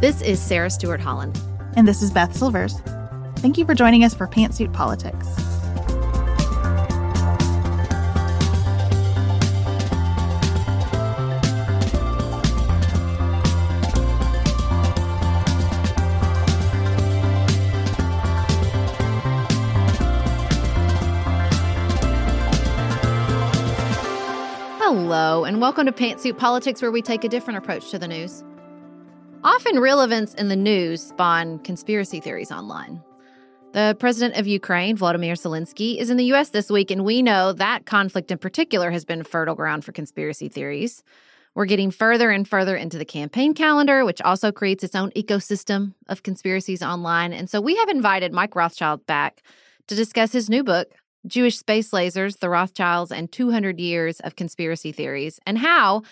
This is Sarah Stewart Holland. And this is Beth Silvers. Thank you for joining us for Pantsuit Politics. Welcome to Pantsuit Politics, where we take a different approach to the news. Often, real events in the news spawn conspiracy theories online. The president of Ukraine, Volodymyr Zelensky, is in the U.S. this week, and we know that conflict in particular has been fertile ground for conspiracy theories. We're getting further and further into the campaign calendar, which also creates its own ecosystem of conspiracies online. And so we have invited Mike Rothschild back to discuss his new book, Jewish Space Lasers, The Rothschilds, and 200 Years of Conspiracy Theories, and how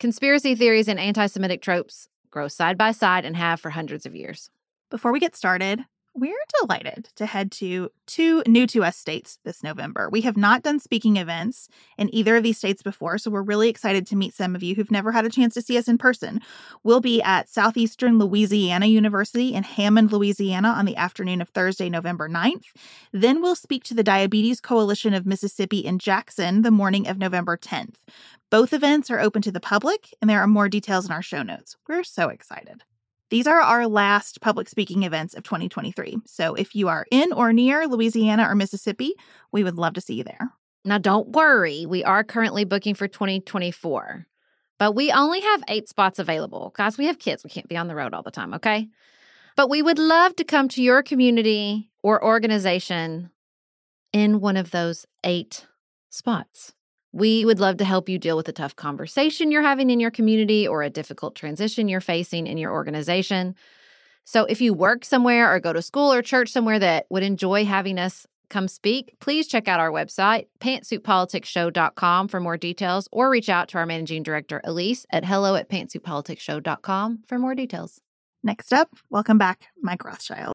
conspiracy theories and anti Semitic tropes grow side by side and have for hundreds of years. Before we get started, we're delighted to head to two new to us states this November. We have not done speaking events in either of these states before, so we're really excited to meet some of you who've never had a chance to see us in person. We'll be at Southeastern Louisiana University in Hammond, Louisiana on the afternoon of Thursday, November 9th. Then we'll speak to the Diabetes Coalition of Mississippi in Jackson the morning of November 10th. Both events are open to the public, and there are more details in our show notes. We're so excited. These are our last public speaking events of 2023. So if you are in or near Louisiana or Mississippi, we would love to see you there. Now, don't worry, we are currently booking for 2024, but we only have eight spots available. Guys, we have kids. We can't be on the road all the time, okay? But we would love to come to your community or organization in one of those eight spots. We would love to help you deal with a tough conversation you're having in your community or a difficult transition you're facing in your organization. So, if you work somewhere or go to school or church somewhere that would enjoy having us come speak, please check out our website, pantsuitpoliticsshow.com, for more details, or reach out to our managing director, Elise, at hello at pantsuitpoliticsshow.com for more details. Next up, welcome back, Mike Rothschild.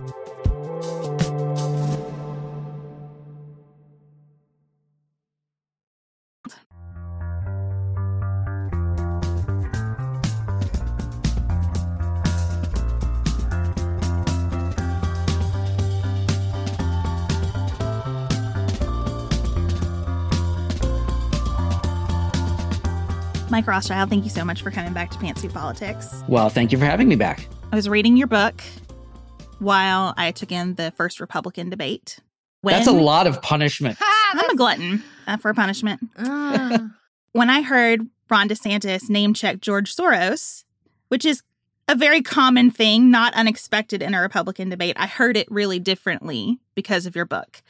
Mike Rothschild, thank you so much for coming back to Pantsuit Politics. Well, thank you for having me back. I was reading your book while I took in the first Republican debate. When... That's a lot of punishment. I'm a glutton. uh, for punishment. Ah. When I heard Ron DeSantis name check George Soros, which is a very common thing, not unexpected in a Republican debate, I heard it really differently because of your book.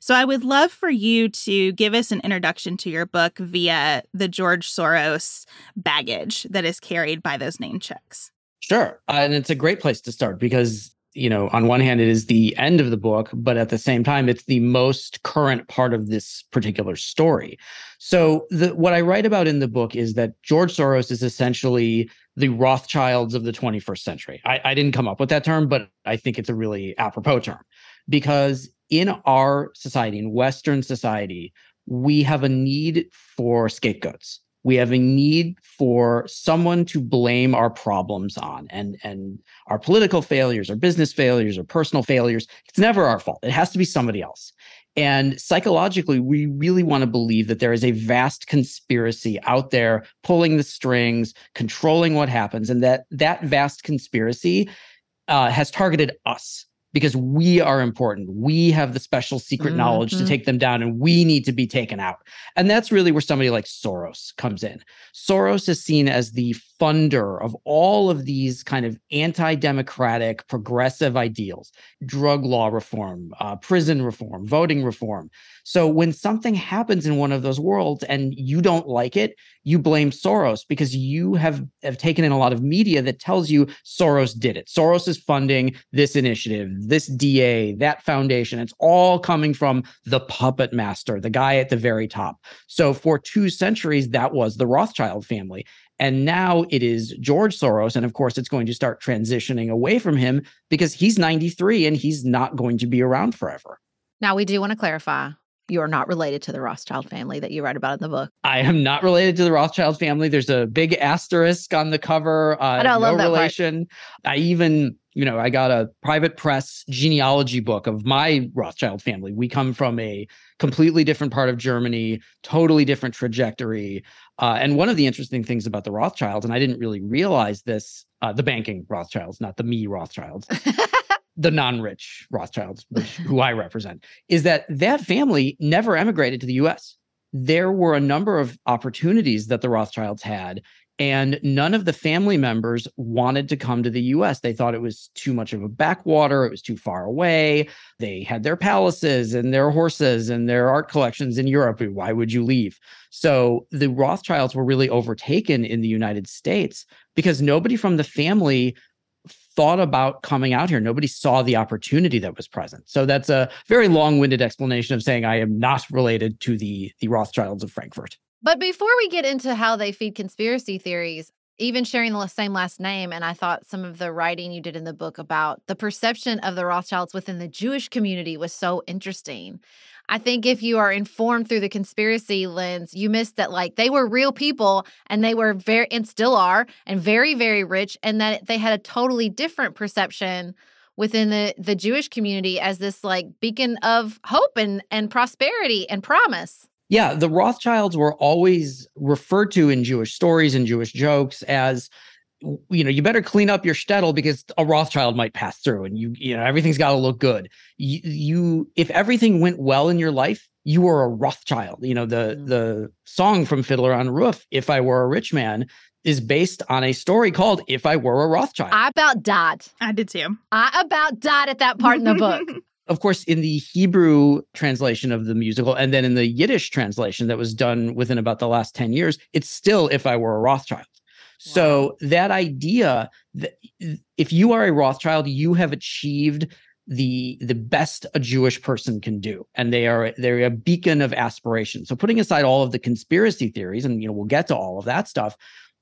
So I would love for you to give us an introduction to your book via the George Soros baggage that is carried by those name checks. Sure. Uh, and it's a great place to start because, you know, on one hand, it is the end of the book, but at the same time, it's the most current part of this particular story. So, the, what I write about in the book is that George Soros is essentially the Rothschilds of the 21st century. I, I didn't come up with that term, but I think it's a really apropos term because in our society, in Western society, we have a need for scapegoats. We have a need for someone to blame our problems on and, and our political failures, our business failures, or personal failures. It's never our fault. It has to be somebody else. And psychologically, we really want to believe that there is a vast conspiracy out there pulling the strings, controlling what happens, and that that vast conspiracy uh, has targeted us because we are important. We have the special secret mm-hmm. knowledge to mm-hmm. take them down and we need to be taken out. And that's really where somebody like Soros comes in. Soros is seen as the funder of all of these kind of anti-democratic progressive ideals drug law reform uh, prison reform voting reform so when something happens in one of those worlds and you don't like it you blame soros because you have, have taken in a lot of media that tells you soros did it soros is funding this initiative this da that foundation it's all coming from the puppet master the guy at the very top so for two centuries that was the rothschild family and now it is George Soros. And of course, it's going to start transitioning away from him because he's 93 and he's not going to be around forever. Now, we do want to clarify you are not related to the Rothschild family that you write about in the book. I am not related to the Rothschild family. There's a big asterisk on the cover. Uh, no love that relation. Part. I even, you know, I got a private press genealogy book of my Rothschild family. We come from a completely different part of Germany, totally different trajectory. Uh, and one of the interesting things about the Rothschilds, and I didn't really realize this, uh, the banking Rothschilds, not the me Rothschilds. the non-rich Rothschilds, which, who I represent, is that that family never emigrated to the U.S. There were a number of opportunities that the Rothschilds had, and none of the family members wanted to come to the US. They thought it was too much of a backwater, it was too far away. They had their palaces and their horses and their art collections in Europe. Why would you leave? So the Rothschilds were really overtaken in the United States because nobody from the family thought about coming out here. Nobody saw the opportunity that was present. So that's a very long-winded explanation of saying I am not related to the the Rothschilds of Frankfurt. But before we get into how they feed conspiracy theories, even sharing the same last name, and I thought some of the writing you did in the book about the perception of the Rothschilds within the Jewish community was so interesting. I think if you are informed through the conspiracy lens, you miss that like they were real people and they were very and still are and very very rich and that they had a totally different perception within the the Jewish community as this like beacon of hope and and prosperity and promise. Yeah, the Rothschilds were always referred to in Jewish stories and Jewish jokes as you know, you better clean up your shtetl because a Rothschild might pass through, and you, you know, everything's got to look good. You, you, if everything went well in your life, you were a Rothschild. You know, the mm-hmm. the song from Fiddler on the Roof, "If I Were a Rich Man," is based on a story called "If I Were a Rothschild." I about died. I did too. I about died at that part in the book. of course, in the Hebrew translation of the musical, and then in the Yiddish translation that was done within about the last 10 years, it's still If I Were a Rothschild. So that idea that if you are a Rothschild, you have achieved the the best a Jewish person can do, and they are they're a beacon of aspiration. So putting aside all of the conspiracy theories, and you know we'll get to all of that stuff,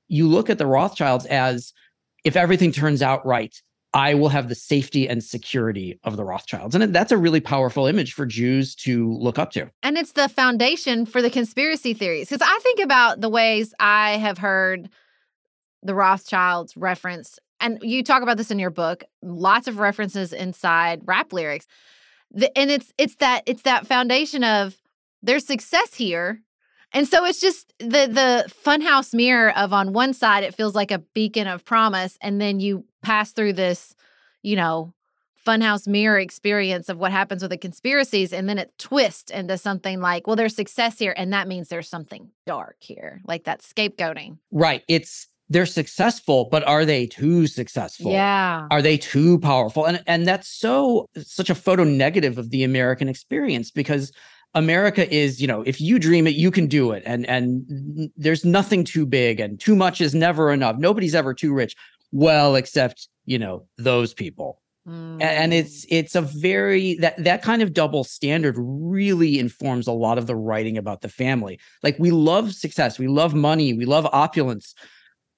you look at the Rothschilds as if everything turns out right, I will have the safety and security of the Rothschilds. And that's a really powerful image for Jews to look up to. And it's the foundation for the conspiracy theories. Because I think about the ways I have heard the Rothschilds reference, and you talk about this in your book, lots of references inside rap lyrics. The, and it's it's that it's that foundation of there's success here. And so it's just the the funhouse mirror of on one side it feels like a beacon of promise and then you pass through this, you know, funhouse mirror experience of what happens with the conspiracies and then it twists into something like well there's success here and that means there's something dark here like that scapegoating right it's they're successful but are they too successful yeah are they too powerful and and that's so such a photo negative of the american experience because America is, you know, if you dream it, you can do it. And and there's nothing too big and too much is never enough. Nobody's ever too rich. Well, except, you know, those people. Mm. And it's it's a very that that kind of double standard really informs a lot of the writing about the family. Like we love success, we love money, we love opulence.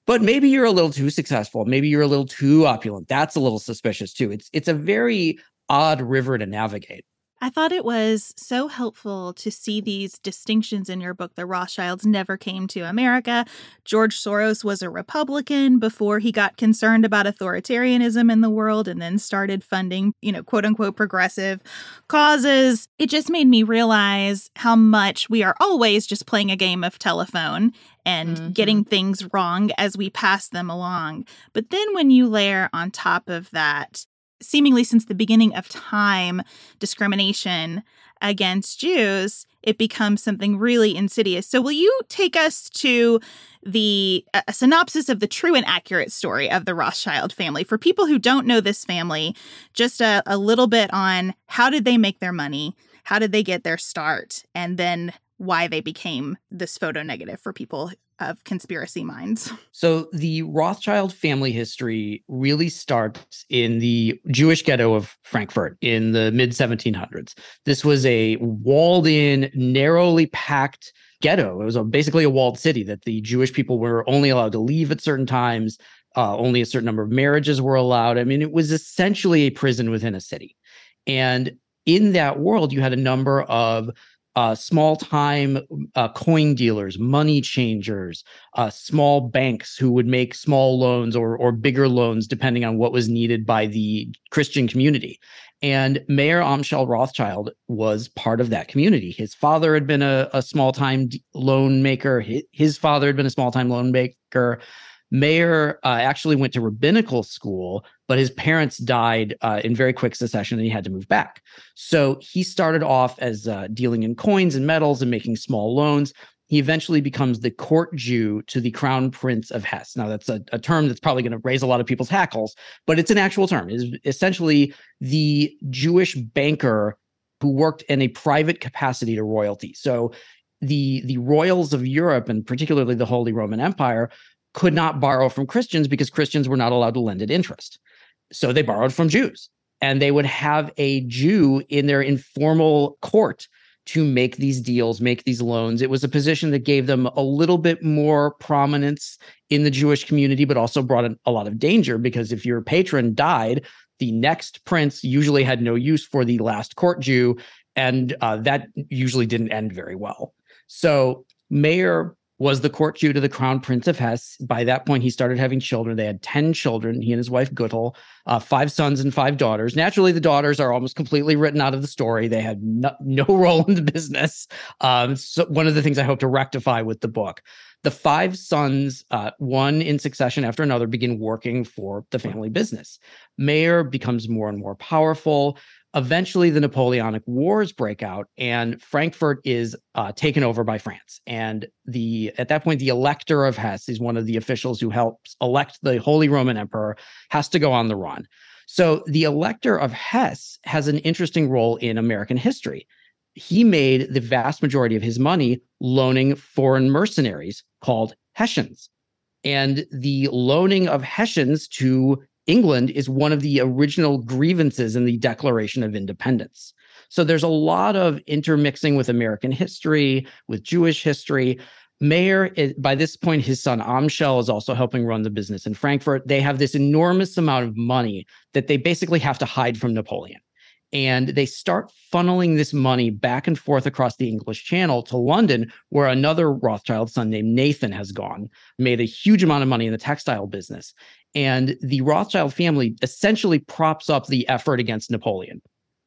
But maybe you're a little too successful. Maybe you're a little too opulent. That's a little suspicious too. It's it's a very odd river to navigate. I thought it was so helpful to see these distinctions in your book. The Rothschilds never came to America. George Soros was a Republican before he got concerned about authoritarianism in the world and then started funding, you know, quote unquote progressive causes. It just made me realize how much we are always just playing a game of telephone and mm-hmm. getting things wrong as we pass them along. But then when you layer on top of that seemingly since the beginning of time discrimination against Jews, it becomes something really insidious. So, will you take us to the a synopsis of the true and accurate story of the Rothschild family for people who don't know this family? Just a, a little bit on how did they make their money, how did they get their start, and then why they became this photo negative for people of conspiracy minds. So the Rothschild family history really starts in the Jewish ghetto of Frankfurt in the mid 1700s. This was a walled in, narrowly packed ghetto. It was a, basically a walled city that the Jewish people were only allowed to leave at certain times. Uh, only a certain number of marriages were allowed. I mean, it was essentially a prison within a city. And in that world, you had a number of uh, small time uh, coin dealers, money changers, uh, small banks who would make small loans or or bigger loans depending on what was needed by the Christian community. And Mayer Amschel Rothschild was part of that community. His father had been a, a small time loan maker. His, his father had been a small time loan maker. Mayer uh, actually went to rabbinical school, but his parents died uh, in very quick succession and he had to move back. So he started off as uh, dealing in coins and metals and making small loans. He eventually becomes the court Jew to the crown prince of Hesse. Now, that's a, a term that's probably going to raise a lot of people's hackles, but it's an actual term. It's essentially the Jewish banker who worked in a private capacity to royalty. So the the royals of Europe and particularly the Holy Roman Empire could not borrow from Christians because Christians were not allowed to lend at interest. So they borrowed from Jews and they would have a Jew in their informal court to make these deals, make these loans. It was a position that gave them a little bit more prominence in the Jewish community, but also brought in a lot of danger because if your patron died, the next prince usually had no use for the last court Jew, and uh, that usually didn't end very well. So Mayer was the court Jew to the crown prince of Hesse. By that point, he started having children. They had 10 children, he and his wife Gutle, uh, five sons and five daughters. Naturally, the daughters are almost completely written out of the story. They had no, no role in the business. Um, so one of the things I hope to rectify with the book. The five sons, uh, one in succession after another, begin working for the family business. Mayer becomes more and more powerful eventually the napoleonic wars break out and frankfurt is uh, taken over by france. And the at that point the elector of hesse is one of the officials who helps elect the holy roman emperor has to go on the run. So the elector of hesse has an interesting role in american history. He made the vast majority of his money loaning foreign mercenaries called hessians. And the loaning of hessians to England is one of the original grievances in the Declaration of Independence. So there's a lot of intermixing with American history, with Jewish history. Mayer, eh, by this point, his son Amschel is also helping run the business in Frankfurt. They have this enormous amount of money that they basically have to hide from Napoleon and they start funneling this money back and forth across the English Channel to London, where another Rothschild son named Nathan has gone, made a huge amount of money in the textile business. And the Rothschild family essentially props up the effort against Napoleon.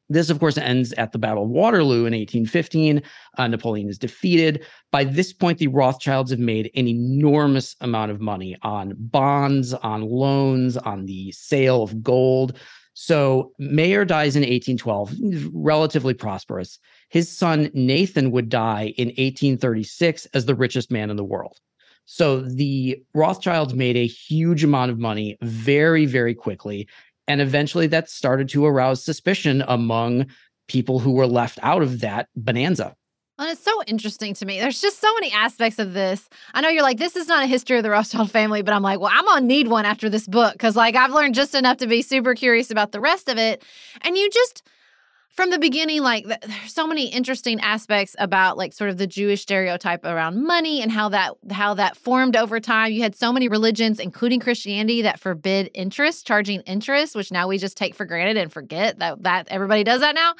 This, of course, ends at the Battle of Waterloo in 1815. Uh, Napoleon is defeated. By this point, the Rothschilds have made an enormous amount of money on bonds, on loans, on the sale of gold. So Mayer dies in 1812, relatively prosperous. His son Nathan would die in 1836 as the richest man in the world. So the Rothschilds made a huge amount of money very, very quickly. And eventually that started to arouse suspicion among people who were left out of that bonanza. And it's so interesting to me. There's just so many aspects of this. I know you're like, this is not a history of the Rothschild family, but I'm like, well, I'm gonna need one after this book because, like, I've learned just enough to be super curious about the rest of it. And you just, from the beginning, like, there's so many interesting aspects about, like, sort of the Jewish stereotype around money and how that how that formed over time. You had so many religions, including Christianity, that forbid interest, charging interest, which now we just take for granted and forget that that everybody does that now.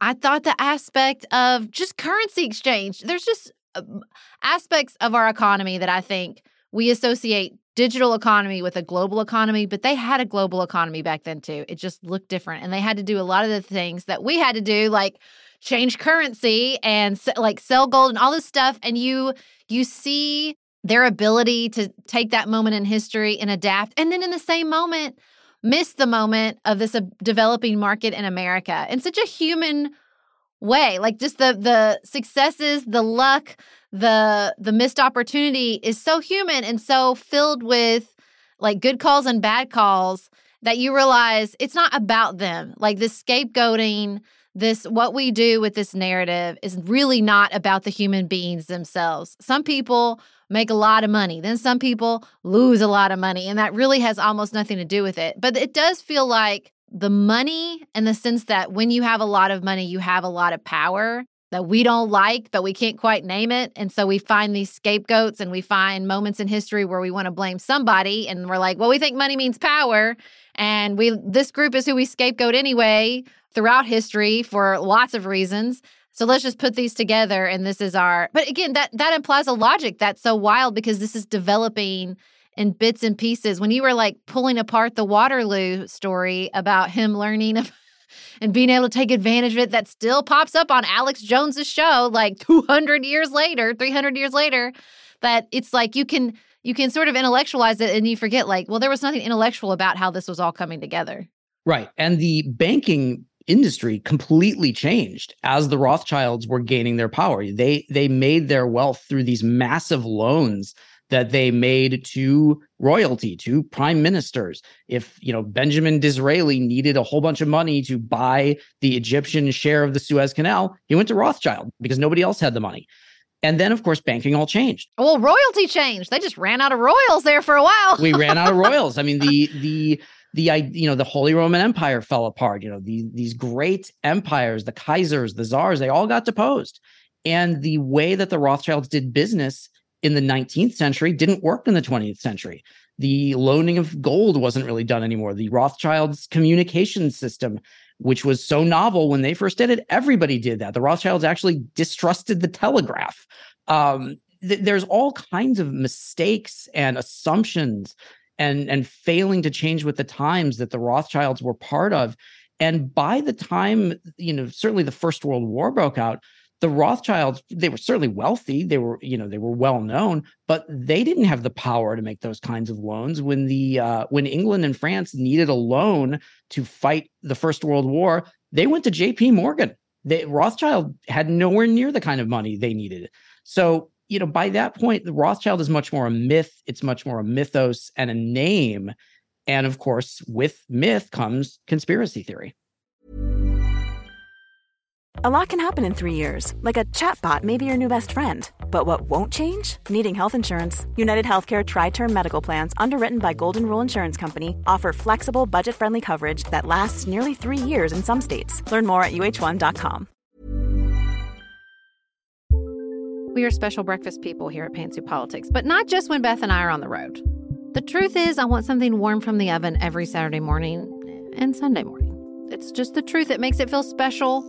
I thought the aspect of just currency exchange, there's just um, aspects of our economy that I think we associate digital economy with a global economy, but they had a global economy back then too. It just looked different. And they had to do a lot of the things that we had to do, like change currency and like sell gold and all this stuff. And you you see their ability to take that moment in history and adapt. And then in the same moment, miss the moment of this uh, developing market in America in such a human way. Like just the the successes, the luck, the the missed opportunity is so human and so filled with like good calls and bad calls that you realize it's not about them. Like this scapegoating, this what we do with this narrative is really not about the human beings themselves. Some people make a lot of money. Then some people lose a lot of money, and that really has almost nothing to do with it. But it does feel like the money, in the sense that when you have a lot of money, you have a lot of power that we don't like, but we can't quite name it. And so we find these scapegoats and we find moments in history where we want to blame somebody. And we're like, well, we think money means power. And we this group is who we scapegoat anyway throughout history for lots of reasons. So let's just put these together and this is our But again, that that implies a logic that's so wild because this is developing in bits and pieces. When you were like pulling apart the Waterloo story about him learning and being able to take advantage of it that still pops up on Alex Jones's show like 200 years later, 300 years later that it's like you can you can sort of intellectualize it and you forget like well there was nothing intellectual about how this was all coming together. Right. And the banking industry completely changed as the Rothschilds were gaining their power. They they made their wealth through these massive loans that they made to royalty, to prime ministers. If you know Benjamin Disraeli needed a whole bunch of money to buy the Egyptian share of the Suez Canal, he went to Rothschild because nobody else had the money. And then, of course, banking all changed. Oh, well, royalty changed. They just ran out of royals there for a while. we ran out of royals. I mean, the the the you know the Holy Roman Empire fell apart. You know these these great empires, the Kaisers, the czars, they all got deposed, and the way that the Rothschilds did business in the 19th century didn't work in the 20th century. The loaning of gold wasn't really done anymore. The Rothschilds' communication system, which was so novel when they first did it, everybody did that. The Rothschilds actually distrusted the telegraph. Um, th- there's all kinds of mistakes and assumptions and and failing to change with the times that the Rothschilds were part of. And by the time, you know, certainly the First World War broke out, the Rothschilds, they were certainly wealthy. They were, you know, they were well known, but they didn't have the power to make those kinds of loans. When the uh, when England and France needed a loan to fight the First World War, they went to J.P. Morgan. They, Rothschild had nowhere near the kind of money they needed. So you know, by that point, the Rothschild is much more a myth. It's much more a mythos and a name. And of course, with myth comes conspiracy theory. A lot can happen in three years, like a chatbot may be your new best friend. But what won't change? Needing health insurance. United Healthcare Tri Term Medical Plans, underwritten by Golden Rule Insurance Company, offer flexible, budget friendly coverage that lasts nearly three years in some states. Learn more at uh1.com. We are special breakfast people here at Pantsuit Politics, but not just when Beth and I are on the road. The truth is, I want something warm from the oven every Saturday morning and Sunday morning. It's just the truth. It makes it feel special,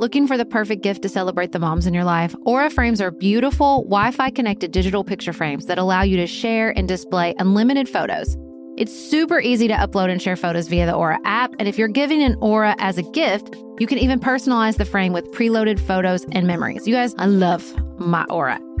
Looking for the perfect gift to celebrate the moms in your life? Aura frames are beautiful, Wi Fi connected digital picture frames that allow you to share and display unlimited photos. It's super easy to upload and share photos via the Aura app, and if you're giving an Aura as a gift, you can even personalize the frame with preloaded photos and memories. You guys, I love my Aura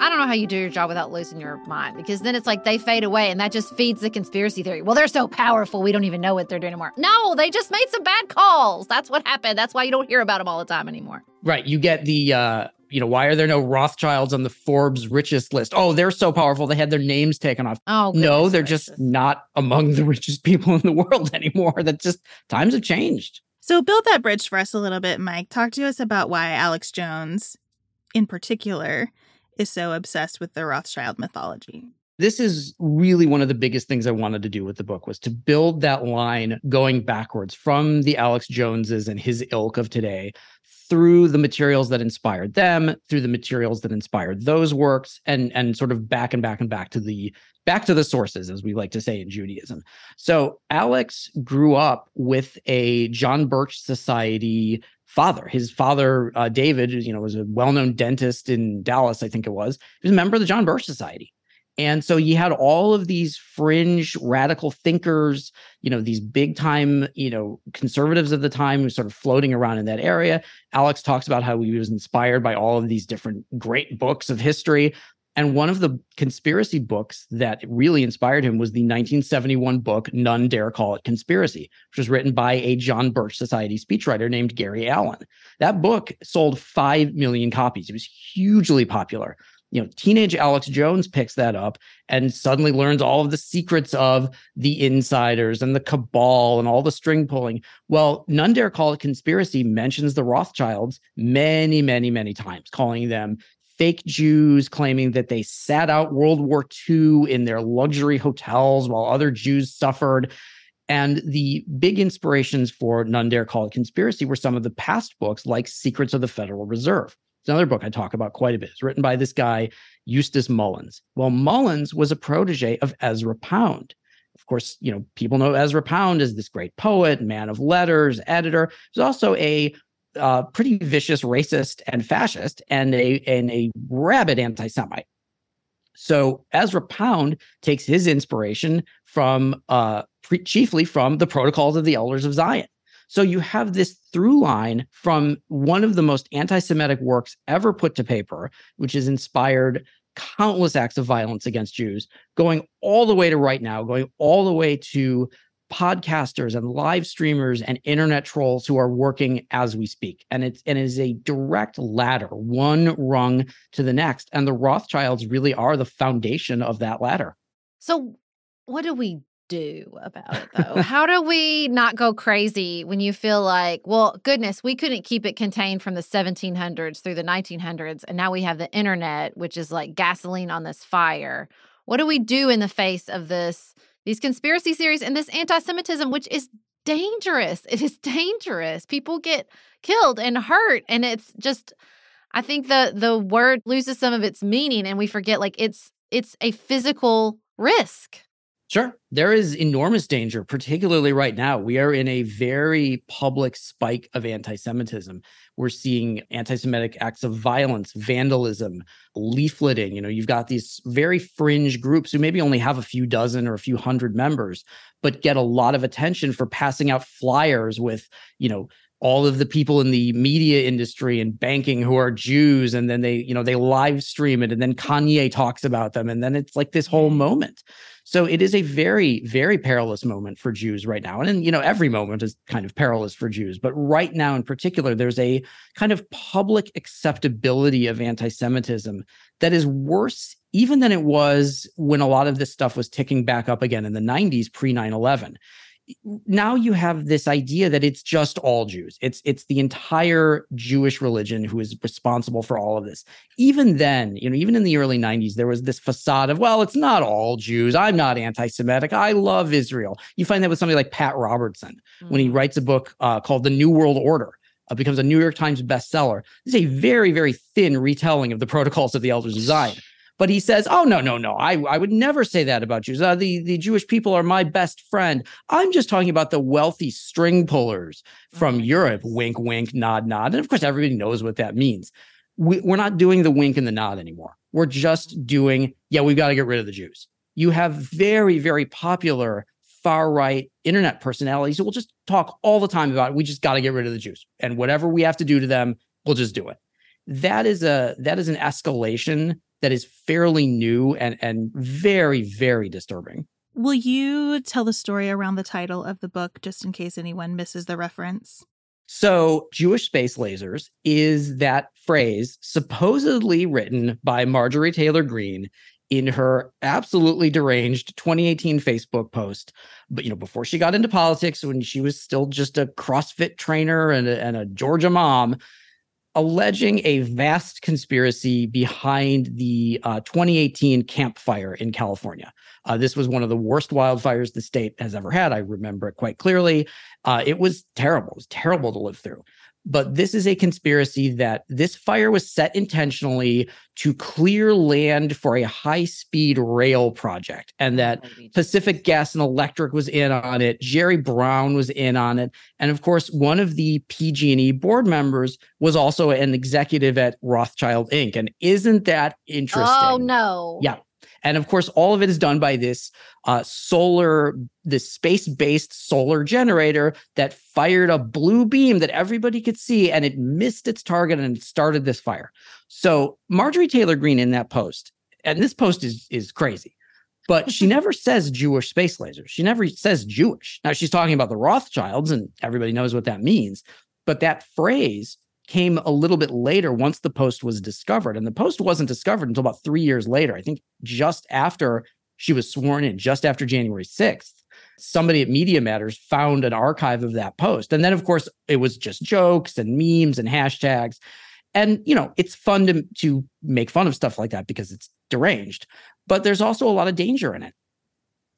I don't know how you do your job without losing your mind because then it's like they fade away and that just feeds the conspiracy theory. Well, they're so powerful, we don't even know what they're doing anymore. No, they just made some bad calls. That's what happened. That's why you don't hear about them all the time anymore. Right. You get the uh you know, why are there no Rothschilds on the Forbes richest list? Oh, they're so powerful. They had their names taken off. Oh, no, they're gracious. just not among the richest people in the world anymore. That just times have changed. So build that bridge for us a little bit, Mike. Talk to us about why Alex Jones, in particular, is so obsessed with the Rothschild mythology. This is really one of the biggest things I wanted to do with the book was to build that line going backwards from the Alex Joneses and his ilk of today through the materials that inspired them, through the materials that inspired those works, and and sort of back and back and back to the back to the sources, as we like to say in Judaism. So Alex grew up with a John Birch Society father. His father, uh, David, you know, was a well-known dentist in Dallas, I think it was. He was a member of the John Birch Society. And so you had all of these fringe radical thinkers, you know, these big time, you know, conservatives of the time who sort of floating around in that area. Alex talks about how he was inspired by all of these different great books of history. And one of the conspiracy books that really inspired him was the 1971 book, None Dare Call It Conspiracy, which was written by a John Birch Society speechwriter named Gary Allen. That book sold 5 million copies. It was hugely popular you know, teenage Alex Jones picks that up and suddenly learns all of the secrets of the insiders and the cabal and all the string pulling. Well, None Dare Call It Conspiracy mentions the Rothschilds many, many, many times, calling them fake Jews, claiming that they sat out World War II in their luxury hotels while other Jews suffered. And the big inspirations for None Dare Call It Conspiracy were some of the past books like Secrets of the Federal Reserve. It's another book I talk about quite a bit. It's written by this guy, Eustace Mullins. Well, Mullins was a protege of Ezra Pound. Of course, you know, people know Ezra Pound as this great poet, man of letters, editor. He's also a uh, pretty vicious racist and fascist and a, and a rabid anti Semite. So Ezra Pound takes his inspiration from uh, pre- chiefly from the Protocols of the Elders of Zion. So you have this through line from one of the most anti Semitic works ever put to paper, which has inspired countless acts of violence against Jews, going all the way to right now, going all the way to podcasters and live streamers and internet trolls who are working as we speak. And it's and it is a direct ladder, one rung to the next. And the Rothschilds really are the foundation of that ladder. So, what do we do about it though? How do we not go crazy when you feel like, well, goodness, we couldn't keep it contained from the 1700s through the 1900s, and now we have the internet, which is like gasoline on this fire. What do we do in the face of this, these conspiracy theories and this anti-Semitism, which is dangerous? It is dangerous. People get killed and hurt. And it's just, I think the the word loses some of its meaning and we forget like it's it's a physical risk. Sure. There is enormous danger, particularly right now. We are in a very public spike of anti Semitism. We're seeing anti Semitic acts of violence, vandalism, leafleting. You know, you've got these very fringe groups who maybe only have a few dozen or a few hundred members, but get a lot of attention for passing out flyers with, you know, all of the people in the media industry and banking who are Jews and then they you know they live stream it and then Kanye talks about them and then it's like this whole mm. moment. So it is a very very perilous moment for Jews right now. And you know every moment is kind of perilous for Jews. But right now in particular there's a kind of public acceptability of anti-semitism that is worse even than it was when a lot of this stuff was ticking back up again in the 90s pre 9/11 now you have this idea that it's just all Jews. It's it's the entire Jewish religion who is responsible for all of this. Even then, you know, even in the early 90s, there was this facade of, well, it's not all Jews. I'm not anti-Semitic. I love Israel. You find that with somebody like Pat Robertson mm-hmm. when he mm. writes a book uh, called The New World Order. Uh, becomes a New York Times bestseller. This is a very, very thin retelling of the protocols of the Elders of Zion. But he says, "Oh no, no, no! I, I would never say that about Jews. Uh, the the Jewish people are my best friend. I'm just talking about the wealthy string pullers from mm-hmm. Europe. Wink, wink, nod, nod. And of course, everybody knows what that means. We, we're not doing the wink and the nod anymore. We're just doing, yeah, we've got to get rid of the Jews. You have very, very popular far right internet personalities who will just talk all the time about we just got to get rid of the Jews and whatever we have to do to them, we'll just do it. That is a that is an escalation that is fairly new and and very very disturbing. Will you tell the story around the title of the book just in case anyone misses the reference? So, Jewish space lasers is that phrase supposedly written by Marjorie Taylor Greene in her absolutely deranged 2018 Facebook post. But you know, before she got into politics, when she was still just a CrossFit trainer and a, and a Georgia mom, alleging a vast conspiracy behind the uh, 2018 Camp Fire in California. Uh, this was one of the worst wildfires the state has ever had. I remember it quite clearly. Uh, it was terrible. It was terrible to live through but this is a conspiracy that this fire was set intentionally to clear land for a high-speed rail project and that Pacific Gas and Electric was in on it, Jerry Brown was in on it, and of course one of the PG&E board members was also an executive at Rothschild Inc. And isn't that interesting? Oh no. Yeah. And of course, all of it is done by this uh, solar, this space based solar generator that fired a blue beam that everybody could see and it missed its target and it started this fire. So, Marjorie Taylor Greene in that post, and this post is, is crazy, but she never says Jewish space lasers. She never says Jewish. Now, she's talking about the Rothschilds, and everybody knows what that means. But that phrase came a little bit later once the post was discovered. And the post wasn't discovered until about three years later, I think just after she was sworn in, just after January 6th. Somebody at Media Matters found an archive of that post. And then, of course, it was just jokes and memes and hashtags. And, you know, it's fun to, to make fun of stuff like that because it's deranged, but there's also a lot of danger in it.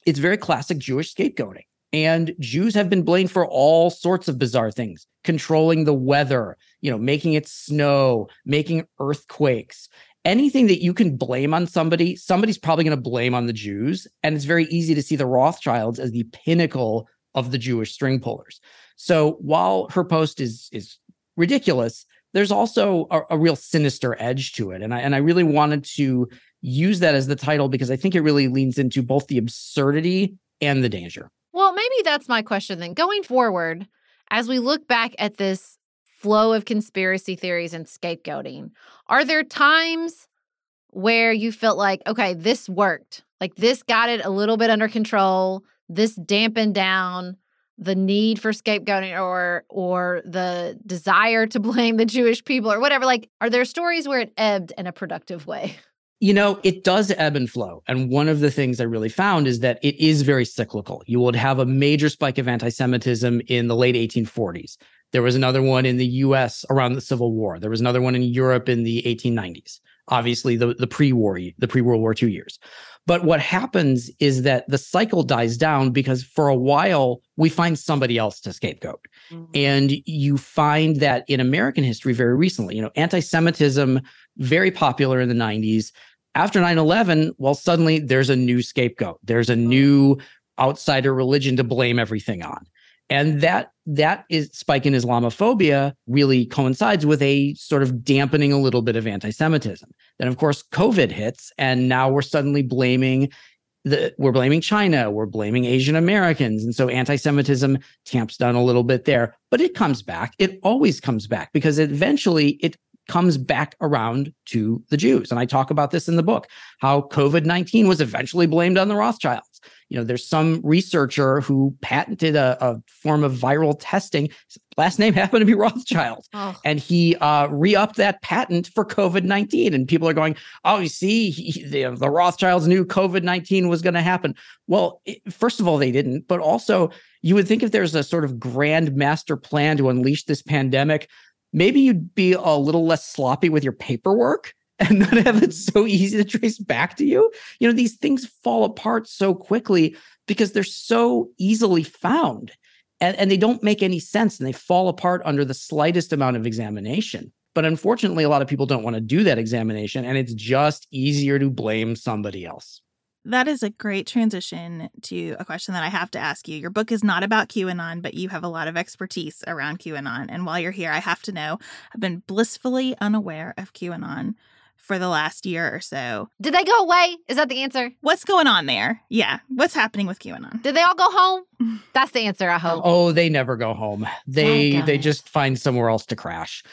It's very classic Jewish scapegoating. And Jews have been blamed for all sorts of bizarre things, controlling the weather, you know, making it snow, making earthquakes. Anything that you can blame on somebody, somebody's probably going to blame on the Jews. And it's very easy to see the Rothschilds as the pinnacle of the Jewish string pullers. So while her post is is ridiculous, there's also a, a real sinister edge to it. And I and I really wanted to use that as the title because I think it really leans into both the absurdity and the danger. Well, maybe that's my question then. Going forward, as we look back at this flow of conspiracy theories and scapegoating, are there times where you felt like, okay, this worked? Like this got it a little bit under control. This dampened down the need for scapegoating or or the desire to blame the Jewish people or whatever. Like, are there stories where it ebbed in a productive way? You know, it does ebb and flow. And one of the things I really found is that it is very cyclical. You would have a major spike of anti Semitism in the late 1840s. There was another one in the US around the Civil War. There was another one in Europe in the 1890s. Obviously, the, the pre-war, the pre-World War II years. But what happens is that the cycle dies down because for a while we find somebody else to scapegoat. Mm-hmm. And you find that in American history very recently, you know, anti-Semitism very popular in the 90s. After 9/11, well suddenly there's a new scapegoat. There's a mm-hmm. new outsider religion to blame everything on. And that that is spike in Islamophobia really coincides with a sort of dampening a little bit of anti-Semitism. Then of course COVID hits, and now we're suddenly blaming the we're blaming China, we're blaming Asian Americans. And so anti-Semitism tamps down a little bit there, but it comes back. It always comes back because eventually it comes back around to the Jews. And I talk about this in the book, how COVID-19 was eventually blamed on the Rothschilds you know, there's some researcher who patented a, a form of viral testing. His last name happened to be Rothschild, oh. and he uh, re-upped that patent for COVID nineteen. And people are going, "Oh, you see, he, the, the Rothschilds knew COVID nineteen was going to happen." Well, it, first of all, they didn't, but also you would think if there's a sort of grand master plan to unleash this pandemic, maybe you'd be a little less sloppy with your paperwork and not have it mm-hmm. so easy to trace back to you. You know, these things fall apart so quickly because they're so easily found and, and they don't make any sense and they fall apart under the slightest amount of examination. But unfortunately, a lot of people don't want to do that examination, and it's just easier to blame somebody else. That is a great transition to a question that I have to ask you. Your book is not about QAnon, but you have a lot of expertise around QAnon. And while you're here, I have to know I've been blissfully unaware of QAnon for the last year or so. Did they go away? Is that the answer? What's going on there? Yeah. What's happening with QAnon? Did they all go home? That's the answer, I hope. Oh, they never go home. They they just find somewhere else to crash.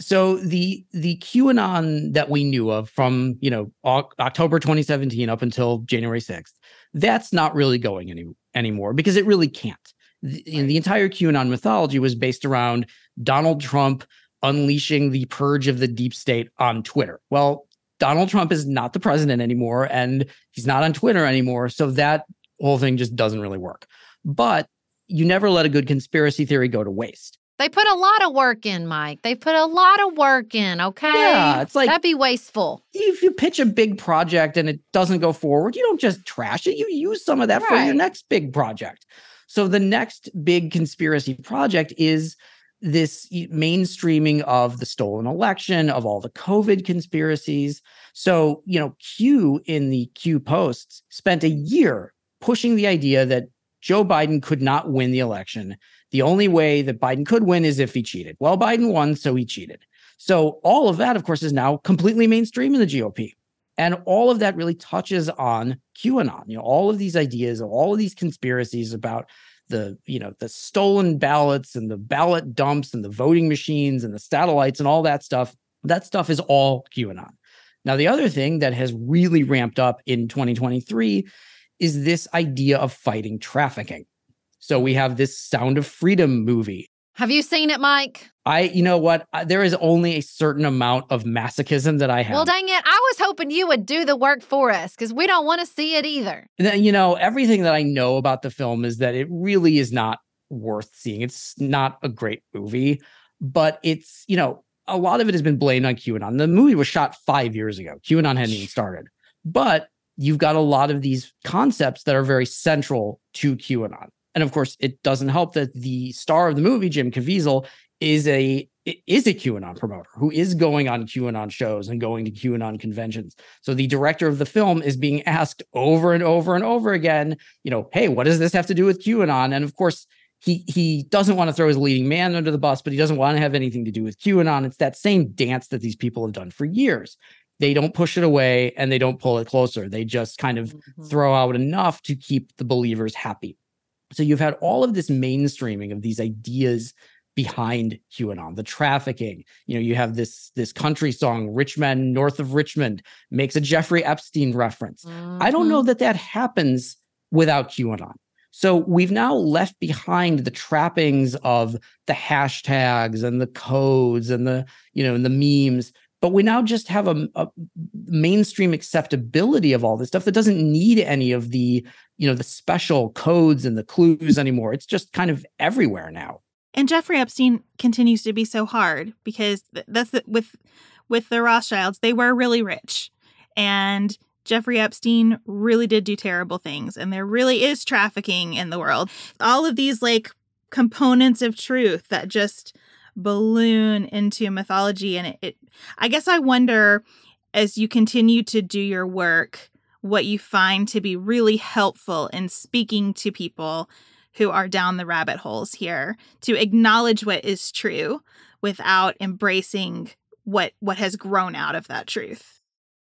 So the the QAnon that we knew of from, you know, October 2017 up until January 6th, that's not really going any anymore because it really can't. The, right. the entire QAnon mythology was based around Donald Trump unleashing the purge of the deep state on Twitter. Well, Donald Trump is not the president anymore and he's not on Twitter anymore. So that whole thing just doesn't really work. But you never let a good conspiracy theory go to waste. They put a lot of work in, Mike. They put a lot of work in, okay? Yeah, it's like that'd be wasteful. If you pitch a big project and it doesn't go forward, you don't just trash it. You use some of that right. for your next big project. So the next big conspiracy project is this mainstreaming of the stolen election, of all the COVID conspiracies. So, you know, Q in the Q posts spent a year pushing the idea that Joe Biden could not win the election. The only way that Biden could win is if he cheated. Well, Biden won, so he cheated. So, all of that, of course, is now completely mainstream in the GOP. And all of that really touches on QAnon. You know, all of these ideas, all of these conspiracies about the you know the stolen ballots and the ballot dumps and the voting machines and the satellites and all that stuff that stuff is all qanon now the other thing that has really ramped up in 2023 is this idea of fighting trafficking so we have this sound of freedom movie have you seen it, Mike? I, you know what? There is only a certain amount of masochism that I have. Well, dang it. I was hoping you would do the work for us because we don't want to see it either. And then, you know, everything that I know about the film is that it really is not worth seeing. It's not a great movie, but it's, you know, a lot of it has been blamed on QAnon. The movie was shot five years ago. QAnon hadn't even started. But you've got a lot of these concepts that are very central to QAnon. And of course, it doesn't help that the star of the movie, Jim Caviezel, is a is a QAnon promoter who is going on QAnon shows and going to QAnon conventions. So the director of the film is being asked over and over and over again, you know, hey, what does this have to do with QAnon? And of course, he he doesn't want to throw his leading man under the bus, but he doesn't want to have anything to do with QAnon. It's that same dance that these people have done for years. They don't push it away and they don't pull it closer. They just kind of mm-hmm. throw out enough to keep the believers happy. So you've had all of this mainstreaming of these ideas behind QAnon, the trafficking. You know, you have this this country song, "Rich Men North of Richmond," makes a Jeffrey Epstein reference. Mm-hmm. I don't know mm-hmm. that that happens without QAnon. So we've now left behind the trappings of the hashtags and the codes and the you know and the memes but we now just have a, a, mainstream acceptability of all this stuff that doesn't need any of the you know the special codes and the clues anymore it's just kind of everywhere now And Jeffrey Epstein continues to be so hard because that's the, with with the Rothschilds, they were really rich. And Jeffrey Epstein really did do terrible things and there really is trafficking in the world. All of these like components of truth that just balloon into mythology and it, it I guess I wonder as you continue to do your work what you find to be really helpful in speaking to people who are down the rabbit holes here to acknowledge what is true without embracing what what has grown out of that truth.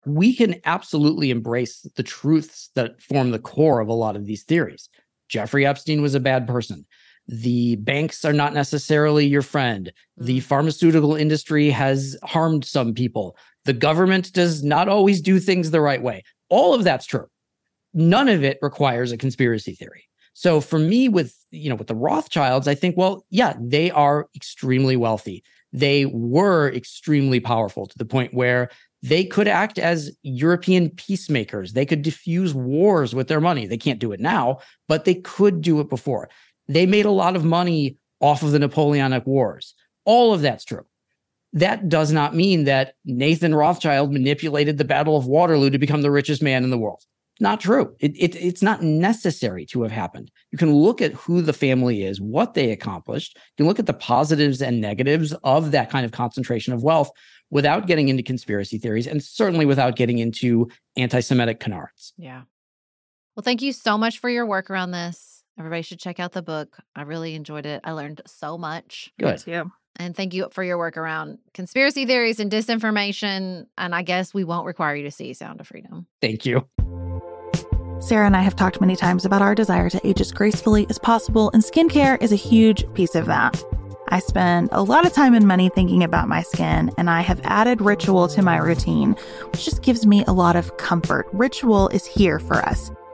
We can absolutely embrace the truths that form the core of a lot of these theories. Jeffrey epstein was a bad person the banks are not necessarily your friend the mm. pharmaceutical industry has harmed some people the government does not always do things the right way all of that's true none of it requires a conspiracy theory so for me, with you know, with the Rothschilds, I think, well, yeah, they are extremely wealthy. They were extremely powerful to the point where they could act as European peacemakers. They could diffuse wars with their money. They can't do it now, but they could do it before. They made a lot of money off of the Napoleonic Wars. All of that's true. That does not mean that Nathan Rothschild manipulated the Battle of Waterloo to become the richest man in the world not true. It, it, it's not necessary to have happened. You can look at who the family is, what they accomplished. You can look at the positives and negatives of that kind of concentration of wealth without getting into conspiracy theories and certainly without getting into anti Semitic canards. Yeah. Well, thank you so much for your work around this. Everybody should check out the book. I really enjoyed it. I learned so much. Good. Yeah. And thank you for your work around conspiracy theories and disinformation. And I guess we won't require you to see Sound of Freedom. Thank you. Sarah and I have talked many times about our desire to age as gracefully as possible, and skincare is a huge piece of that. I spend a lot of time and money thinking about my skin, and I have added Ritual to my routine, which just gives me a lot of comfort. Ritual is here for us.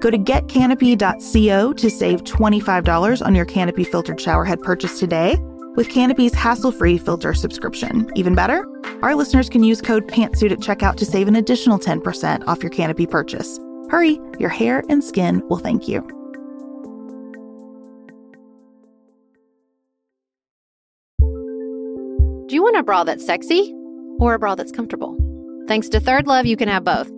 Go to getcanopy.co to save $25 on your Canopy filtered shower head purchase today with Canopy's hassle free filter subscription. Even better, our listeners can use code PANTSUIT at checkout to save an additional 10% off your Canopy purchase. Hurry, your hair and skin will thank you. Do you want a bra that's sexy or a bra that's comfortable? Thanks to Third Love, you can have both.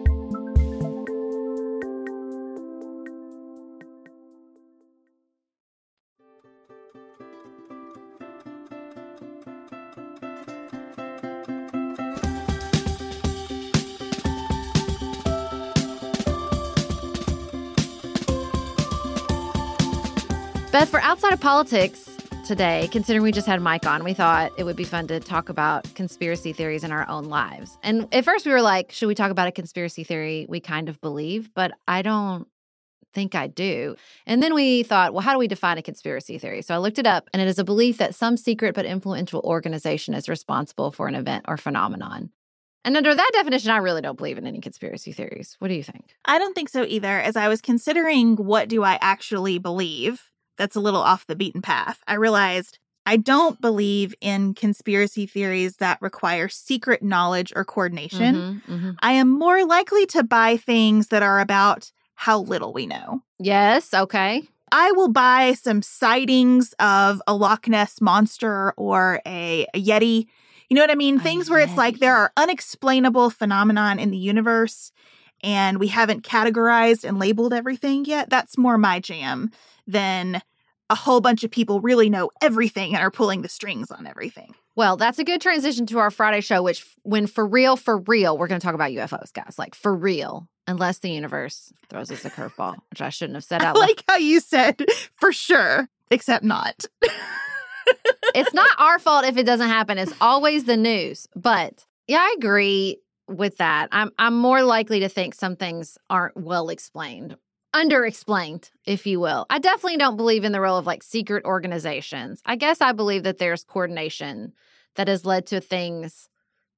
Beth, for outside of politics today, considering we just had Mike on, we thought it would be fun to talk about conspiracy theories in our own lives. And at first we were like, should we talk about a conspiracy theory we kind of believe? But I don't think I do. And then we thought, well, how do we define a conspiracy theory? So I looked it up, and it is a belief that some secret but influential organization is responsible for an event or phenomenon. And under that definition, I really don't believe in any conspiracy theories. What do you think? I don't think so either. As I was considering what do I actually believe, that's a little off the beaten path. I realized I don't believe in conspiracy theories that require secret knowledge or coordination. Mm-hmm, mm-hmm. I am more likely to buy things that are about how little we know. Yes, okay. I will buy some sightings of a Loch Ness monster or a, a Yeti. You know what I mean? A Things where it's like there are unexplainable phenomenon in the universe and we haven't categorized and labeled everything yet. That's more my jam than a whole bunch of people really know everything and are pulling the strings on everything. Well, that's a good transition to our Friday show, which, when for real, for real, we're going to talk about UFOs, guys. Like, for real, unless the universe throws us a curveball, which I shouldn't have said I out loud. like how you said for sure, except not. it's not our fault if it doesn't happen. It's always the news. But yeah, I agree with that. I'm I'm more likely to think some things aren't well explained, underexplained, if you will. I definitely don't believe in the role of like secret organizations. I guess I believe that there's coordination that has led to things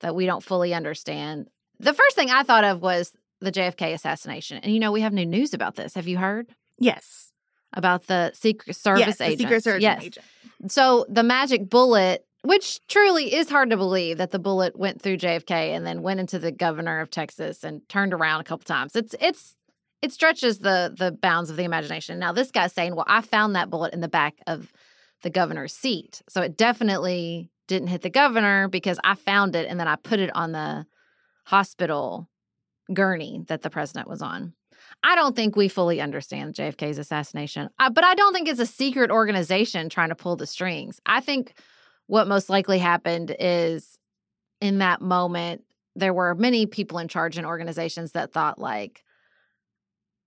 that we don't fully understand. The first thing I thought of was the JFK assassination. And you know, we have new news about this. Have you heard yes. about the Secret Service yes, agent? Secret Service yes. agent. So the magic bullet, which truly is hard to believe that the bullet went through JFK and then went into the governor of Texas and turned around a couple times. It's it's it stretches the the bounds of the imagination. Now this guy's saying, "Well, I found that bullet in the back of the governor's seat." So it definitely didn't hit the governor because I found it and then I put it on the hospital gurney that the president was on. I don't think we fully understand JFK's assassination, I, but I don't think it's a secret organization trying to pull the strings. I think what most likely happened is in that moment, there were many people in charge in organizations that thought, like,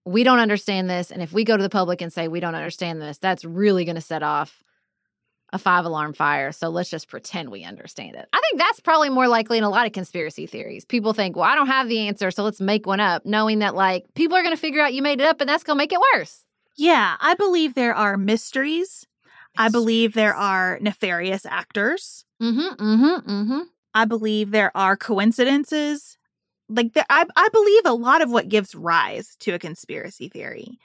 we don't understand this. And if we go to the public and say we don't understand this, that's really going to set off a five alarm fire. So let's just pretend we understand it. I think that's probably more likely in a lot of conspiracy theories. People think, well, I don't have the answer, so let's make one up, knowing that like people are going to figure out you made it up and that's going to make it worse. Yeah, I believe there are mysteries. I believe there are nefarious actors. Mm-hmm. Mm-hmm. Mm-hmm. I believe there are coincidences. Like there, I, I believe a lot of what gives rise to a conspiracy theory.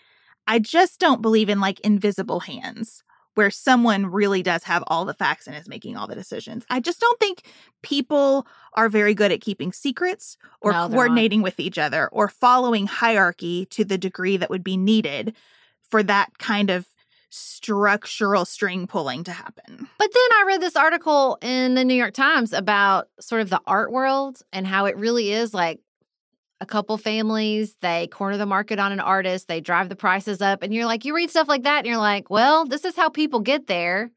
I just don't believe in like invisible hands where someone really does have all the facts and is making all the decisions. I just don't think people are very good at keeping secrets or No, not. coordinating with each other or following hierarchy to the degree that would be needed for that kind of structural string pulling to happen. But then I read this article in the New York Times about sort of the art world and how it really is like a couple families, they corner the market on an artist, they drive the prices up. And you're like, you read stuff like that and you're like, well, this is how people get there.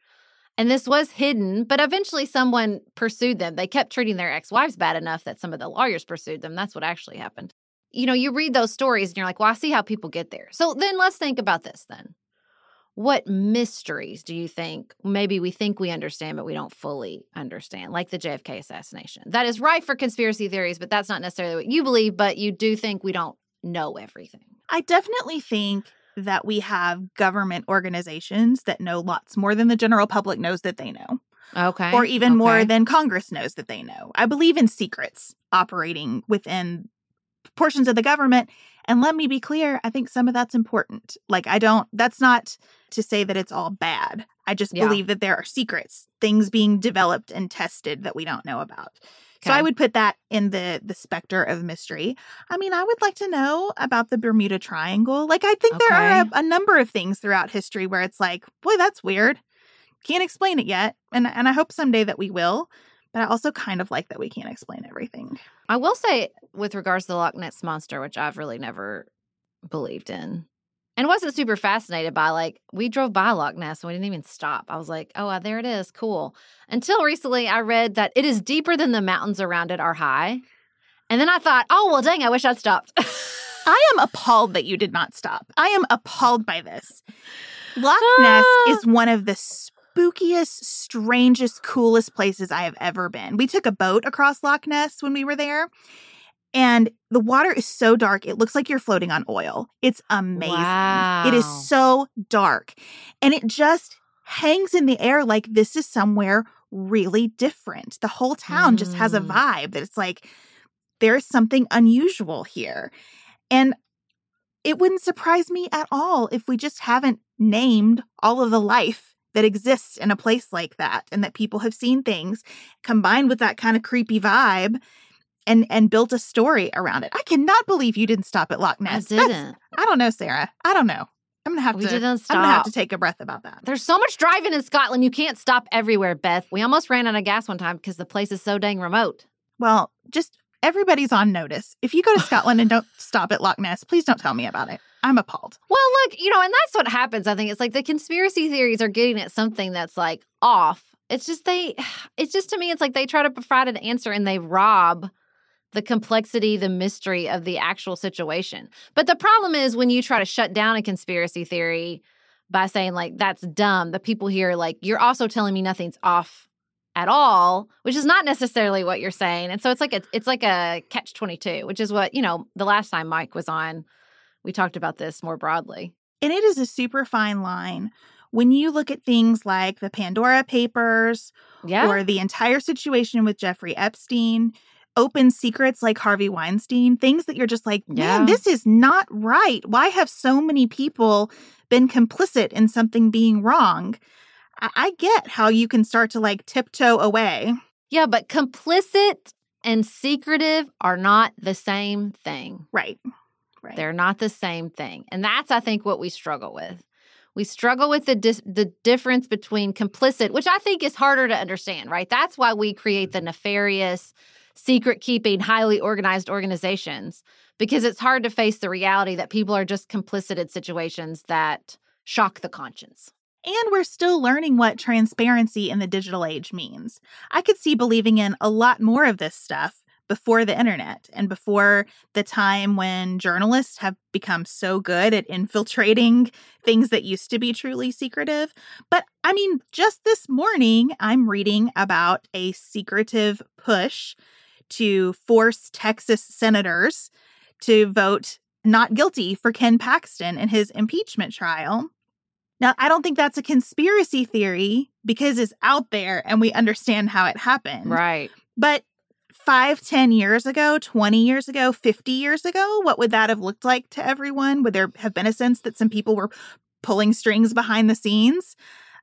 And this was hidden, but eventually someone pursued them. They kept treating their ex wives bad enough that some of the lawyers pursued them. That's what actually happened. You know, you read those stories and you're like, well, I see how people get there. So then let's think about this then. What mysteries do you think maybe we think we understand, but we don't fully understand, like the JFK assassination? That is right for conspiracy theories, but that's not necessarily what you believe, but you do think we don't know everything. I definitely think that we have government organizations that know lots more than the general public knows that they know, Okay. or even more than Congress knows that they know. I believe in secrets operating within portions of the government. And let me be clear, I think some of that's important. Like, I don't, that's not to say that it's all bad. I just Yeah. believe that there are secrets, things being developed and tested that we don't know about. So I would put that in the the specter of mystery. I mean, I would like to know about the Bermuda Triangle. Like I think there are a, a number of things throughout history where it's like, boy, that's weird. Can't explain it yet. And and I hope someday that we will. But I also kind of like that we can't explain everything. I will say, with regards to the Loch Ness monster, which I've really never believed in, and wasn't super fascinated by, like we drove by Loch Ness and we didn't even stop. I was like, oh, uh, there it is, cool. Until recently, I read that it is deeper than the mountains around it are high, and then I thought, oh well, dang, I wish I'd stopped. I am appalled that you did not stop. I am appalled by this. Loch Ness is one of the spookiest, strangest, coolest places I have ever been. We took a boat across Loch Ness when we were there, and the water is so dark, it looks like you're floating on oil. It's amazing. It is so dark, and it just hangs in the air like this is somewhere really different. The whole town just has a Mm. vibe that it's like there's something unusual here. And it wouldn't surprise me at all if we just haven't named all of the life that exists in a place like that and that people have seen things combined with that kind of creepy vibe and and built a story around it. I cannot believe you didn't stop at Loch I Ness. That's- didn't. I don't know, Sarah. I don't know. I'm gonna have We to. didn't stop. I'm gonna have to take a breath about that. There's so much driving in Scotland, you can't stop everywhere, Beth. We almost ran out of gas one time because the place is so dang remote. Well, just everybody's on notice. If you go to Scotland and don't stop at Loch Ness, please don't tell me about it. I'm appalled. Well, look, you know, and that's what happens. I think it's like the conspiracy theories are getting at something that's like off. It's just they, it's just to me, it's like they try to provide an answer and they rob the complexity, the mystery of the actual situation. But the problem is when you try to shut down a conspiracy theory by saying, like, that's dumb, the people here are like, you're also telling me nothing's off at all, which is not necessarily what you're saying. And so it's like a it's like a catch 22, which is what, you know, the last time Mike was on, we talked about this more broadly. And it is a super fine line when you look at things like the Pandora Papers Yeah. or the entire situation with Jeffrey Epstein, open secrets like Harvey Weinstein, things that you're just like, man, Yeah. this is not right. Why have so many people been complicit in something being wrong? I, I get how you can start to like tiptoe away. yeah, but complicit and secretive are not the same thing. Right. Right. They're not the same thing. And that's I think what we struggle with. We struggle with the dis- the difference between complicit, which I think is harder to understand, right? That's why we create the nefarious, secret keeping, highly organized organizations because it's hard to face the reality that people are just complicit in situations that shock the conscience. And we're still learning what transparency in the digital age means. I could see believing in a lot more of this stuff before the internet and before the time when journalists have become so good at infiltrating things that used to be truly secretive. But I mean, just this morning, I'm reading about a secretive push to force Texas senators to vote not guilty for Ken Paxton in his impeachment trial. Now, I don't think that's a conspiracy theory because it's out there and we understand how it happened. Right. But five, ten years ago, 20 years ago, 50 years ago, what would that have looked like to everyone? Would there have been a sense that some people were pulling strings behind the scenes?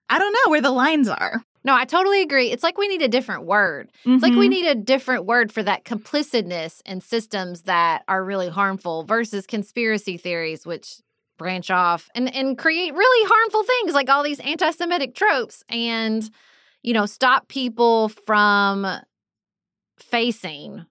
I don't know where the lines are. No, I totally agree. It's like we need a different word. It's like we Mhm. need a different word for that complicitness in systems that are really harmful versus conspiracy theories, which branch off and, and create really harmful things like all these anti Semitic tropes and, you know, stop people from facing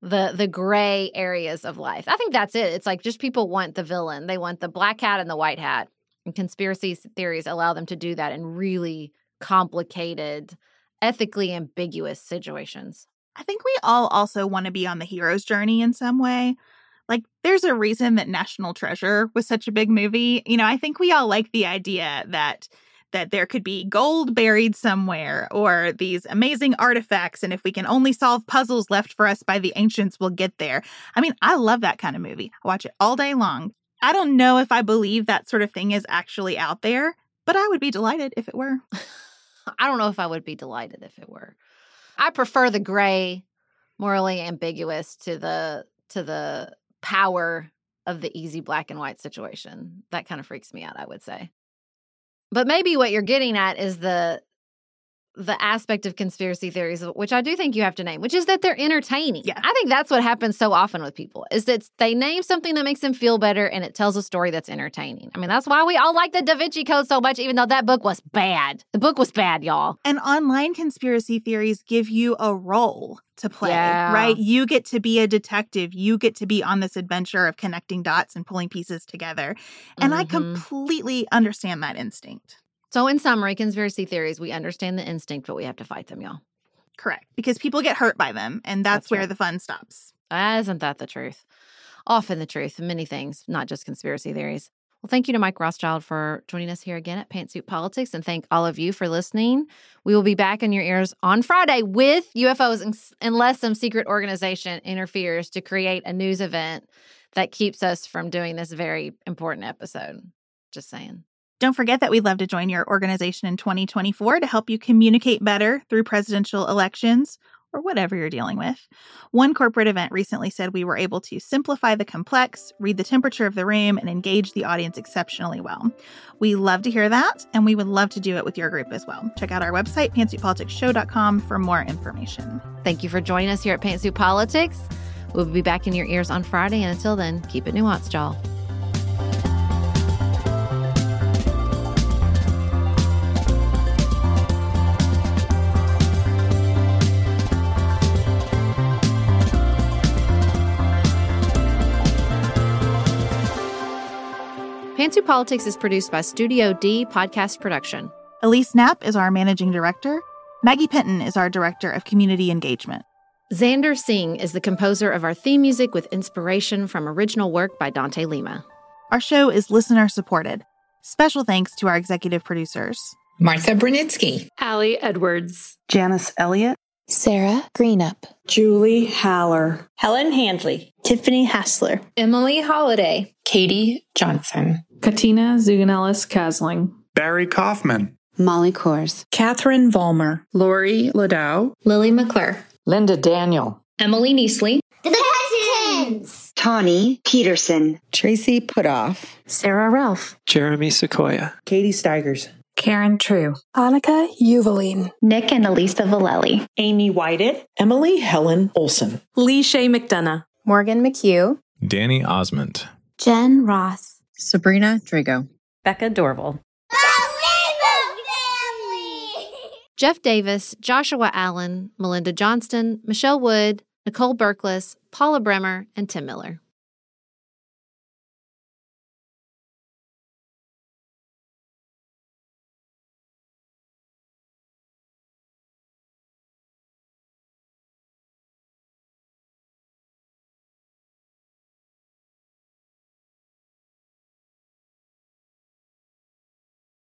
the the gray areas of life. I think that's it. It's like just people want the villain. They want the black hat and the white hat. And conspiracy theories allow them to do that in really complicated, ethically ambiguous situations. I think we all also want to be on the hero's journey in some way. Like, there's a reason that National Treasure was such a big movie. You know, I think we all like the idea that that there could be gold buried somewhere or these amazing artifacts and if we can only solve puzzles left for us by the ancients we'll get there. I mean, I love that kind of movie. I watch it all day long. I don't know if I believe that sort of thing is actually out there, but I would be delighted if it were. I don't know if I would be delighted if it were. I prefer the gray, morally ambiguous to the to the power of the easy black and white situation. That kind of freaks me out, I would say. But maybe what you're getting at is the the aspect of conspiracy theories, which I do think you have to name, which is that they're entertaining. Yeah. I think that's what happens so often with people is that they name something that makes them feel better and it tells a story that's entertaining. I mean, that's why we all like the Da Vinci Code so much, even though that book was bad. The book was bad, y'all. And online conspiracy theories give you a role to play, Yeah. right? You get to be a detective. You get to be on this adventure of connecting dots and pulling pieces together. And I Mhm. completely understand that instinct. So, in summary, conspiracy theories, we understand the instinct, but we have to fight them, y'all. Correct. Because people get hurt by them, and that's, That's where right. the fun stops. Isn't that the truth? Often the truth, many things, not just conspiracy theories. Well, thank you to Mike Rothschild for joining us here again at Pantsuit Politics, and thank all of you for listening. We will be back in your ears on Friday with UFOs, unless some secret organization interferes to create a news event that keeps us from doing this very important episode. Just saying. Don't forget that we'd love to join your organization in 2024 to help you communicate better through presidential elections or whatever you're dealing with. One corporate event recently said we were able to simplify the complex, read the temperature of the room, and engage the audience exceptionally well. We love to hear that, and we would love to do it with your group as well. Check out our website, pantsuitpoliticsshow.com, for more information. Thank you for joining us here at Pantsuit Politics. We'll be back in your ears on Friday, and until then, keep it nuanced, y'all. Pantsuit Politics is produced by Studio D Podcast Production. Elise Knapp is our managing director. Maggie Penton is our director of community engagement. Xander Singh is the composer of our theme music with inspiration from original work by Dante Lima. Our show is listener supported. Special thanks to our executive producers. Martha Brunitsky, Allie Edwards, Janice Elliott, Sarah Greenup, Julie Haller, Helen Handley, Tiffany Hassler, Emily Holiday, Katie Johnson, Katina Zuganellis Kasling, Barry Kaufman, Molly Kors, Catherine Vollmer, Lori Ladow, Lily McClure, Linda Daniel, Emily Neasley, The Hutchins, Tawny Peterson, Tracy Putoff, Sarah Ralph, Jeremy Sequoia, Katie Steigers, Karen True, Annika Uvaline, Nick and Elisa Valelli, Amy Whited, Emily Helen Olson, Lee Shay McDonough, Morgan McHugh, Danny Osmond, Jen Ross, Sabrina Drago, Becca Dorval. Jeff Davis, Joshua Allen, Melinda Johnston, Michelle Wood, Nicole Berkless, Paula Bremer, and Tim Miller.